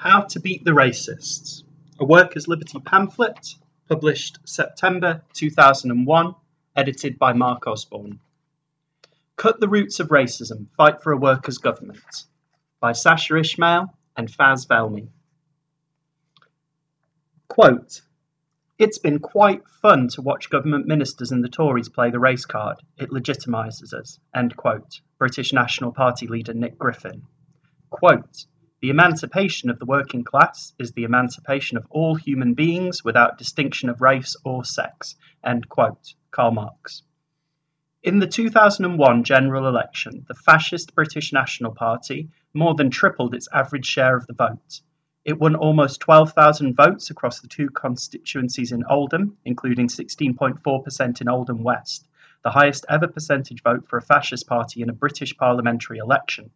How to Beat the Racists, a workers' liberty pamphlet published September 2001, edited by Mark Osborne. Cut the Roots of Racism, Fight for a Workers' Government by Sacha Ismail and Faz Velmi. Quote, it's been quite fun to watch government ministers and the Tories play the race card. It legitimises us. End quote. British National Party leader Nick Griffin. Quote, the emancipation of the working class is the emancipation of all human beings without distinction of race or sex. Quote. Karl Marx. In the 2001 general election, the fascist British National Party more than tripled its average share of the vote. It won almost 12,000 votes across the two constituencies in Oldham, including 16.4% in Oldham West, the highest ever percentage vote for a fascist party in a British parliamentary election.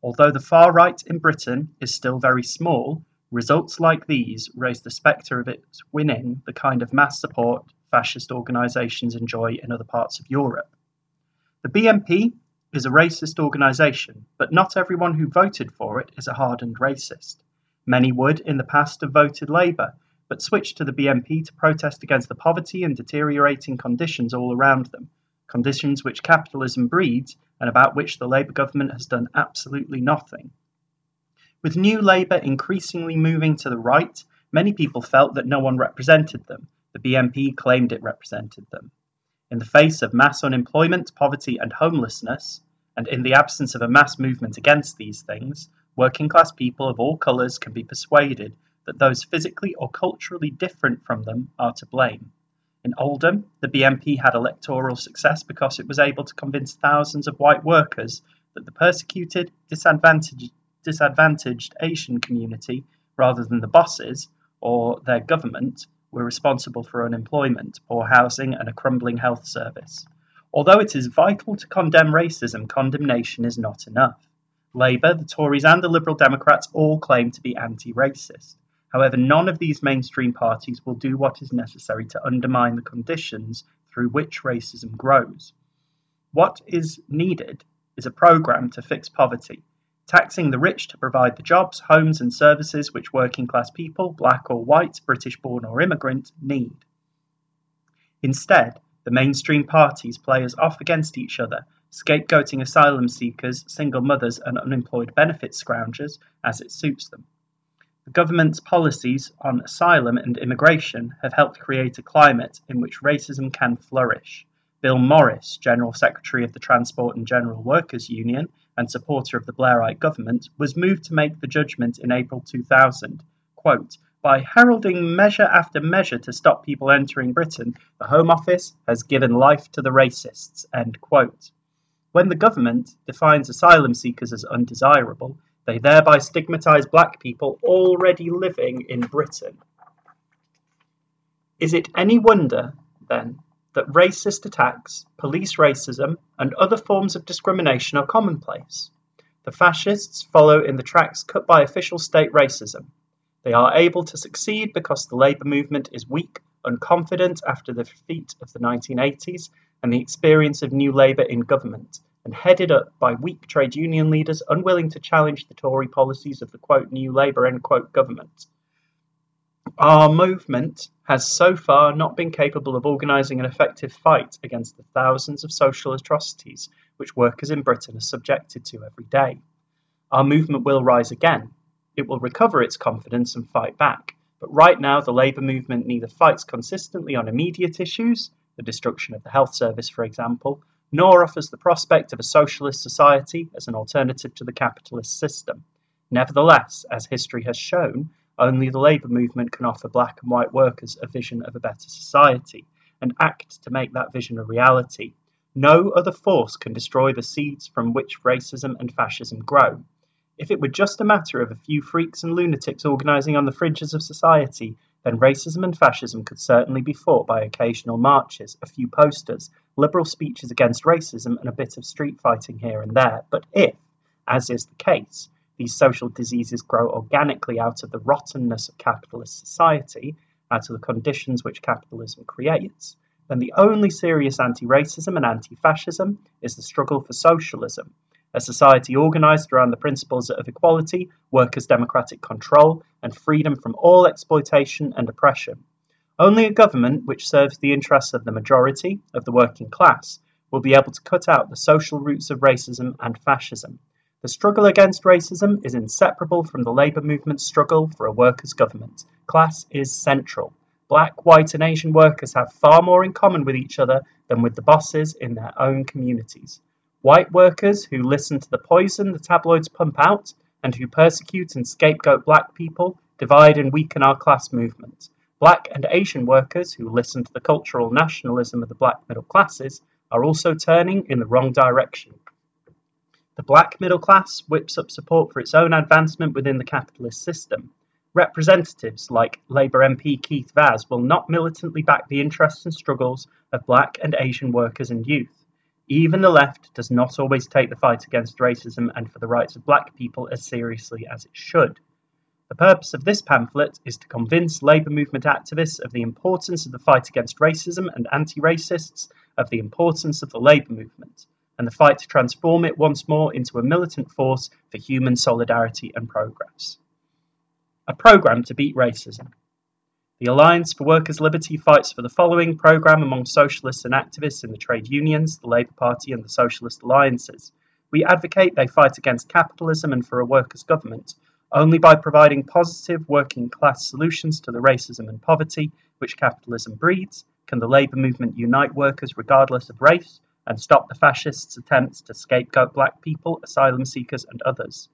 Although the far right in Britain is still very small, results like these raise the spectre of its winning the kind of mass support fascist organisations enjoy in other parts of Europe. The BNP is a racist organisation, but not everyone who voted for it is a hardened racist. Many would, in the past, have voted Labour, but switched to the BNP to protest against the poverty and deteriorating conditions all around them, conditions which capitalism breeds and about which the Labour government has done absolutely nothing. With New Labour increasingly moving to the right, many people felt that no one represented them. The BNP claimed it represented them. In the face of mass unemployment, poverty, and homelessness, and in the absence of a mass movement against these things, working class people of all colours can be persuaded that those physically or culturally different from them are to blame. In Oldham, the BNP had electoral success because it was able to convince thousands of white workers that the persecuted, disadvantaged, disadvantaged Asian community, rather than the bosses or their government, were responsible for unemployment, poor housing, and a crumbling health service. Although it is vital to condemn racism, condemnation is not enough. Labour, the Tories, and the Liberal Democrats all claim to be anti racist. However, none of these mainstream parties will do what is necessary to undermine the conditions through which racism grows. What is needed is a programme to fix poverty, taxing the rich to provide the jobs, homes, and services which working class people, black or white, British born or immigrant, need. Instead, the mainstream parties play us off against each other scapegoating asylum seekers, single mothers, and unemployed benefit scroungers as it suits them. The government's policies on asylum and immigration have helped create a climate in which racism can flourish. Bill Morris, General Secretary of the Transport and General Workers Union and supporter of the Blairite government, was moved to make the judgment in April 2000. Quote, by heralding measure after measure to stop people entering Britain, the Home Office has given life to the racists. End quote. When the government defines asylum seekers as undesirable, they thereby stigmatise black people already living in Britain. Is it any wonder, then, that racist attacks, police racism, and other forms of discrimination are commonplace? The fascists follow in the tracks cut by official state racism. They are able to succeed because the labour movement is weak, and unconfident after the defeat of the 1980s, and the experience of New Labour in government, and headed up by weak trade union leaders unwilling to challenge the Tory policies of the quote New Labour end quote government. Our movement has so far not been capable of organising an effective fight against the thousands of social atrocities which workers in Britain are subjected to every day. Our movement will rise again. It will recover its confidence and fight back. But right now, the Labour movement neither fights consistently on immediate issues the destruction of the health service, for example, nor offers the prospect of a socialist society as an alternative to the capitalist system. Nevertheless, as history has shown, only the labour movement can offer black and white workers a vision of a better society and act to make that vision a reality. No other force can destroy the seeds from which racism and fascism grow. If it were just a matter of a few freaks and lunatics organising on the fringes of society, then racism and fascism could certainly be fought by occasional marches, a few posters, liberal speeches against racism, and a bit of street fighting here and there. But if, as is the case, these social diseases grow organically out of the rottenness of capitalist society, out of the conditions which capitalism creates, then the only serious anti racism and anti fascism is the struggle for socialism, a society organised around the principles of equality, workers' democratic control, and freedom from all exploitation and oppression. Only a government which serves the interests of the majority, of the working class, will be able to cut out the social roots of racism and fascism. The struggle against racism is inseparable from the labour movement's struggle for a workers' government. Class is central. Black, white, and Asian workers have far more in common with each other than with the bosses in their own communities. White workers who listen to the poison the tabloids pump out and who persecute and scapegoat black people divide and weaken our class movement. Black and Asian workers who listen to the cultural nationalism of the black middle classes are also turning in the wrong direction. The black middle class whips up support for its own advancement within the capitalist system. Representatives like Labour MP Keith Vaz will not militantly back the interests and struggles of black and Asian workers and youth. Even the left does not always take the fight against racism and for the rights of black people as seriously as it should. The purpose of this pamphlet is to convince labour movement activists of the importance of the fight against racism and anti racists, of the importance of the labour movement, and the fight to transform it once more into a militant force for human solidarity and progress a programme to beat racism. The Alliance for Workers' Liberty fights for the following programme among socialists and activists in the trade unions, the Labour Party, and the Socialist Alliances. We advocate they fight against capitalism and for a workers' government. Only by providing positive working class solutions to the racism and poverty which capitalism breeds can the labour movement unite workers regardless of race and stop the fascists' attempts to scapegoat black people, asylum seekers, and others.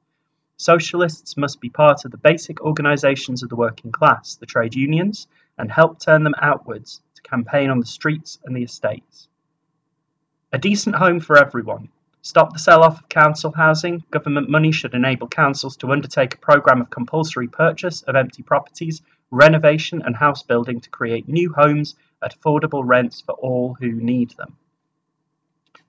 Socialists must be part of the basic organisations of the working class, the trade unions, and help turn them outwards to campaign on the streets and the estates. A decent home for everyone. Stop the sell off of council housing. Government money should enable councils to undertake a programme of compulsory purchase of empty properties, renovation, and house building to create new homes at affordable rents for all who need them.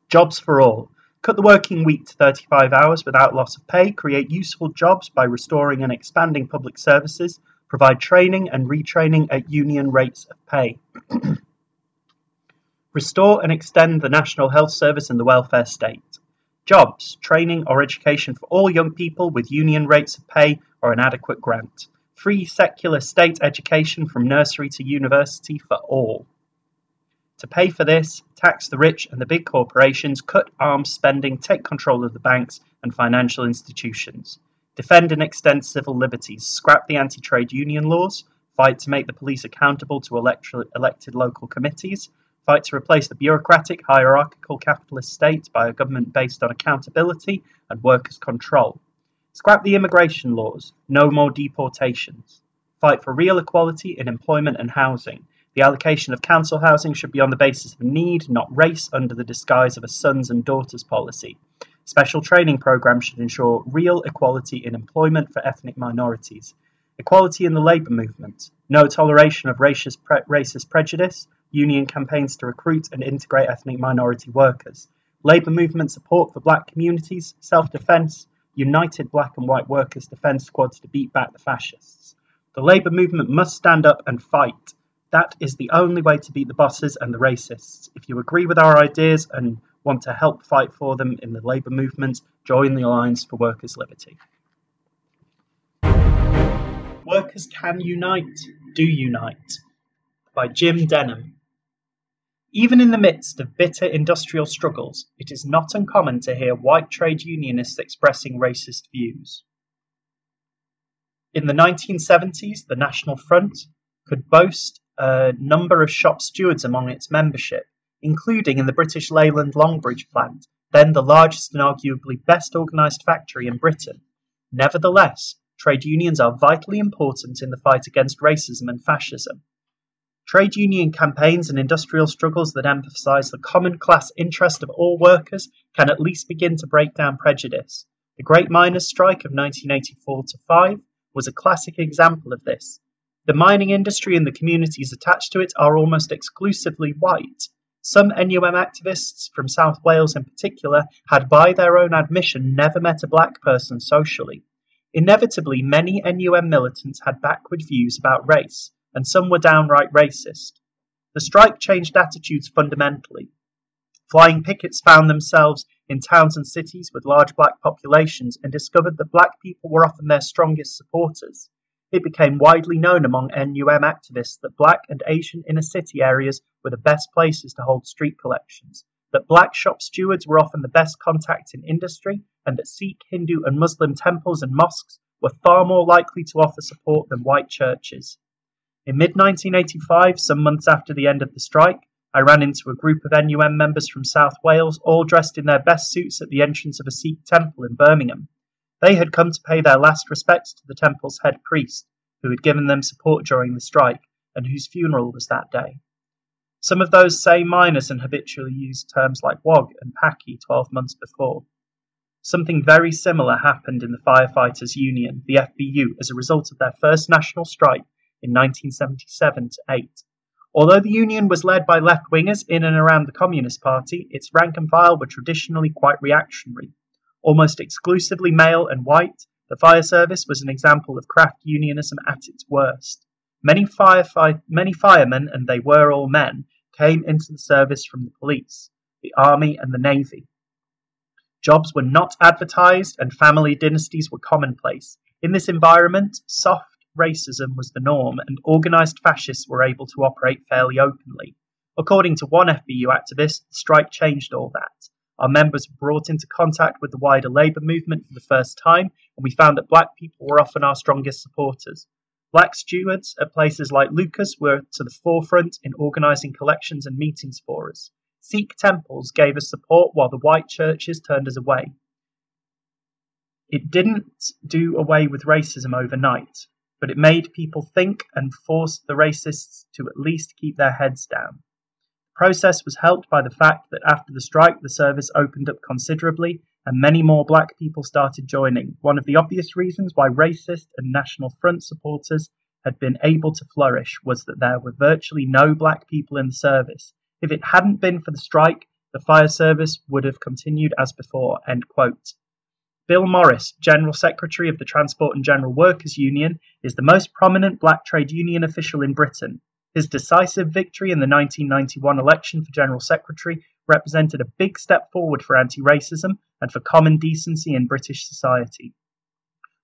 Jobs for all. Cut the working week to 35 hours without loss of pay, create useful jobs by restoring and expanding public services, provide training and retraining at union rates of pay. Restore and extend the National Health Service and the welfare state. Jobs, training, or education for all young people with union rates of pay or an adequate grant. Free secular state education from nursery to university for all. To pay for this, tax the rich and the big corporations, cut arms spending, take control of the banks and financial institutions, defend and extend civil liberties, scrap the anti trade union laws, fight to make the police accountable to elected local committees, fight to replace the bureaucratic, hierarchical capitalist state by a government based on accountability and workers' control. Scrap the immigration laws, no more deportations. Fight for real equality in employment and housing, the allocation of council housing should be on the basis of need, not race, under the disguise of a sons and daughters policy. Special training programs should ensure real equality in employment for ethnic minorities. Equality in the labour movement. No toleration of racist, pre- racist prejudice. Union campaigns to recruit and integrate ethnic minority workers. Labour movement support for black communities. Self defence. United black and white workers' defence squads to beat back the fascists. The labour movement must stand up and fight. That is the only way to beat the bosses and the racists. If you agree with our ideas and want to help fight for them in the labour movement, join the Alliance for Workers' Liberty. Workers Can Unite, Do Unite by Jim Denham. Even in the midst of bitter industrial struggles, it is not uncommon to hear white trade unionists expressing racist views. In the 1970s, the National Front could boast a number of shop stewards among its membership, including in the British Leyland Longbridge plant, then the largest and arguably best organised factory in Britain. Nevertheless, trade unions are vitally important in the fight against racism and fascism. Trade union campaigns and industrial struggles that emphasise the common class interest of all workers can at least begin to break down prejudice. The Great Miners' Strike of 1984 5 was a classic example of this. The mining industry and the communities attached to it are almost exclusively white. Some NUM activists, from South Wales in particular, had by their own admission never met a black person socially. Inevitably, many NUM militants had backward views about race, and some were downright racist. The strike changed attitudes fundamentally. Flying pickets found themselves in towns and cities with large black populations and discovered that black people were often their strongest supporters. It became widely known among NUM activists that black and Asian inner city areas were the best places to hold street collections, that black shop stewards were often the best contacts in industry, and that Sikh, Hindu, and Muslim temples and mosques were far more likely to offer support than white churches. In mid 1985, some months after the end of the strike, I ran into a group of NUM members from South Wales, all dressed in their best suits at the entrance of a Sikh temple in Birmingham. They had come to pay their last respects to the temple's head priest, who had given them support during the strike, and whose funeral was that day. Some of those same miners had habitually used terms like WOG and PAKI 12 months before. Something very similar happened in the Firefighters Union, the FBU, as a result of their first national strike in 1977 8. Although the union was led by left wingers in and around the Communist Party, its rank and file were traditionally quite reactionary. Almost exclusively male and white, the fire service was an example of craft unionism at its worst. Many, firefight, many firemen, and they were all men, came into the service from the police, the army, and the navy. Jobs were not advertised, and family dynasties were commonplace. In this environment, soft racism was the norm, and organised fascists were able to operate fairly openly. According to one FBU activist, the strike changed all that. Our members were brought into contact with the wider labour movement for the first time, and we found that black people were often our strongest supporters. Black stewards at places like Lucas were to the forefront in organising collections and meetings for us. Sikh temples gave us support while the white churches turned us away. It didn't do away with racism overnight, but it made people think and forced the racists to at least keep their heads down. Process was helped by the fact that after the strike, the service opened up considerably and many more black people started joining. One of the obvious reasons why racist and National Front supporters had been able to flourish was that there were virtually no black people in the service. If it hadn't been for the strike, the fire service would have continued as before. End quote. Bill Morris, General Secretary of the Transport and General Workers Union, is the most prominent black trade union official in Britain. His decisive victory in the 1991 election for General Secretary represented a big step forward for anti racism and for common decency in British society.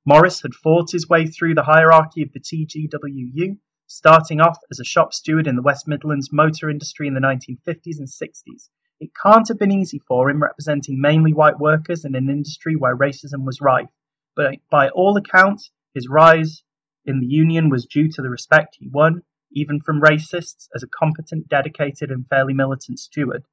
Morris had fought his way through the hierarchy of the TGWU, starting off as a shop steward in the West Midlands motor industry in the 1950s and 60s, it can't have been easy for him representing mainly white workers in an industry where racism was rife, but by all accounts, his rise in the union was due to the respect he won, even from racists, as a competent, dedicated, and fairly militant steward.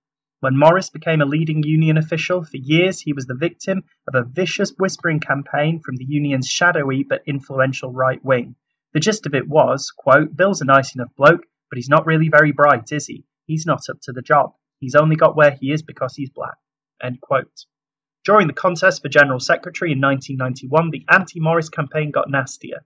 When Morris became a leading union official, for years he was the victim of a vicious whispering campaign from the union's shadowy but influential right wing. The gist of it was, quote, Bill's a nice enough bloke, but he's not really very bright, is he? He's not up to the job. He's only got where he is because he's black. end quote. During the contest for General Secretary in 1991, the anti Morris campaign got nastier.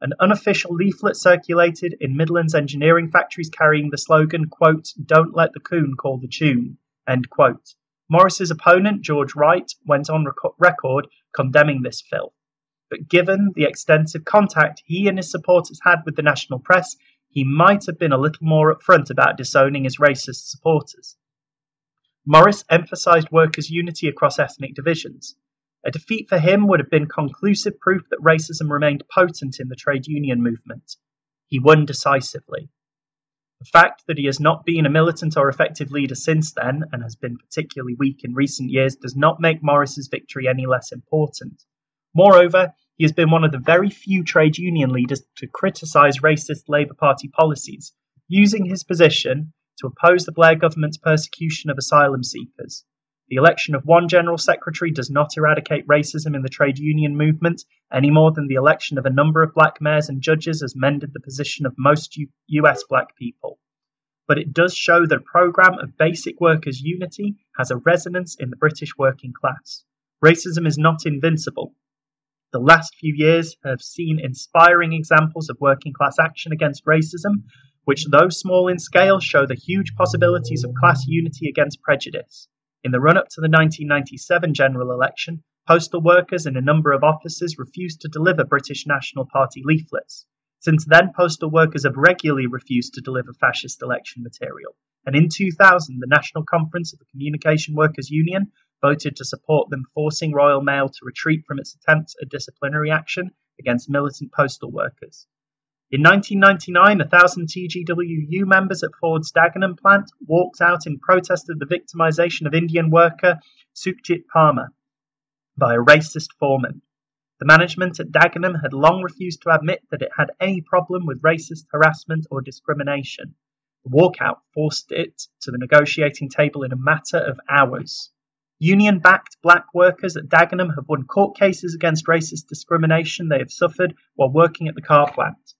An unofficial leaflet circulated in Midlands engineering factories carrying the slogan, quote, Don't let the coon call the tune. End quote. Morris's opponent, George Wright, went on rec- record condemning this filth. But given the extensive contact he and his supporters had with the national press, he might have been a little more upfront about disowning his racist supporters. Morris emphasized workers' unity across ethnic divisions. A defeat for him would have been conclusive proof that racism remained potent in the trade union movement. He won decisively. The fact that he has not been a militant or effective leader since then, and has been particularly weak in recent years, does not make Morris's victory any less important. Moreover, he has been one of the very few trade union leaders to criticise racist Labour Party policies, using his position to oppose the Blair government's persecution of asylum seekers. The election of one general secretary does not eradicate racism in the trade union movement any more than the election of a number of black mayors and judges has mended the position of most U- US black people. But it does show that a program of basic workers' unity has a resonance in the British working class. Racism is not invincible. The last few years have seen inspiring examples of working class action against racism, which, though small in scale, show the huge possibilities of class unity against prejudice. In the run up to the 1997 general election, postal workers in a number of offices refused to deliver British National Party leaflets. Since then, postal workers have regularly refused to deliver fascist election material. And in 2000, the National Conference of the Communication Workers Union voted to support them forcing Royal Mail to retreat from its attempts at disciplinary action against militant postal workers. In 1999, a thousand TGWU members at Ford's Dagenham plant walked out in protest of the victimization of Indian worker Sukhjit Parmar by a racist foreman. The management at Dagenham had long refused to admit that it had any problem with racist harassment or discrimination. The walkout forced it to the negotiating table in a matter of hours. Union backed black workers at Dagenham have won court cases against racist discrimination they have suffered while working at the car plant.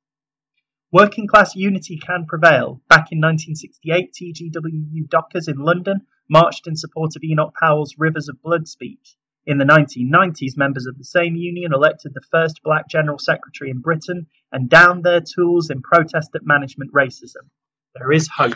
Working class unity can prevail. Back in 1968, TGWU dockers in London marched in support of Enoch Powell's Rivers of Blood speech. In the 1990s, members of the same union elected the first black general secretary in Britain and downed their tools in protest at management racism. There is hope.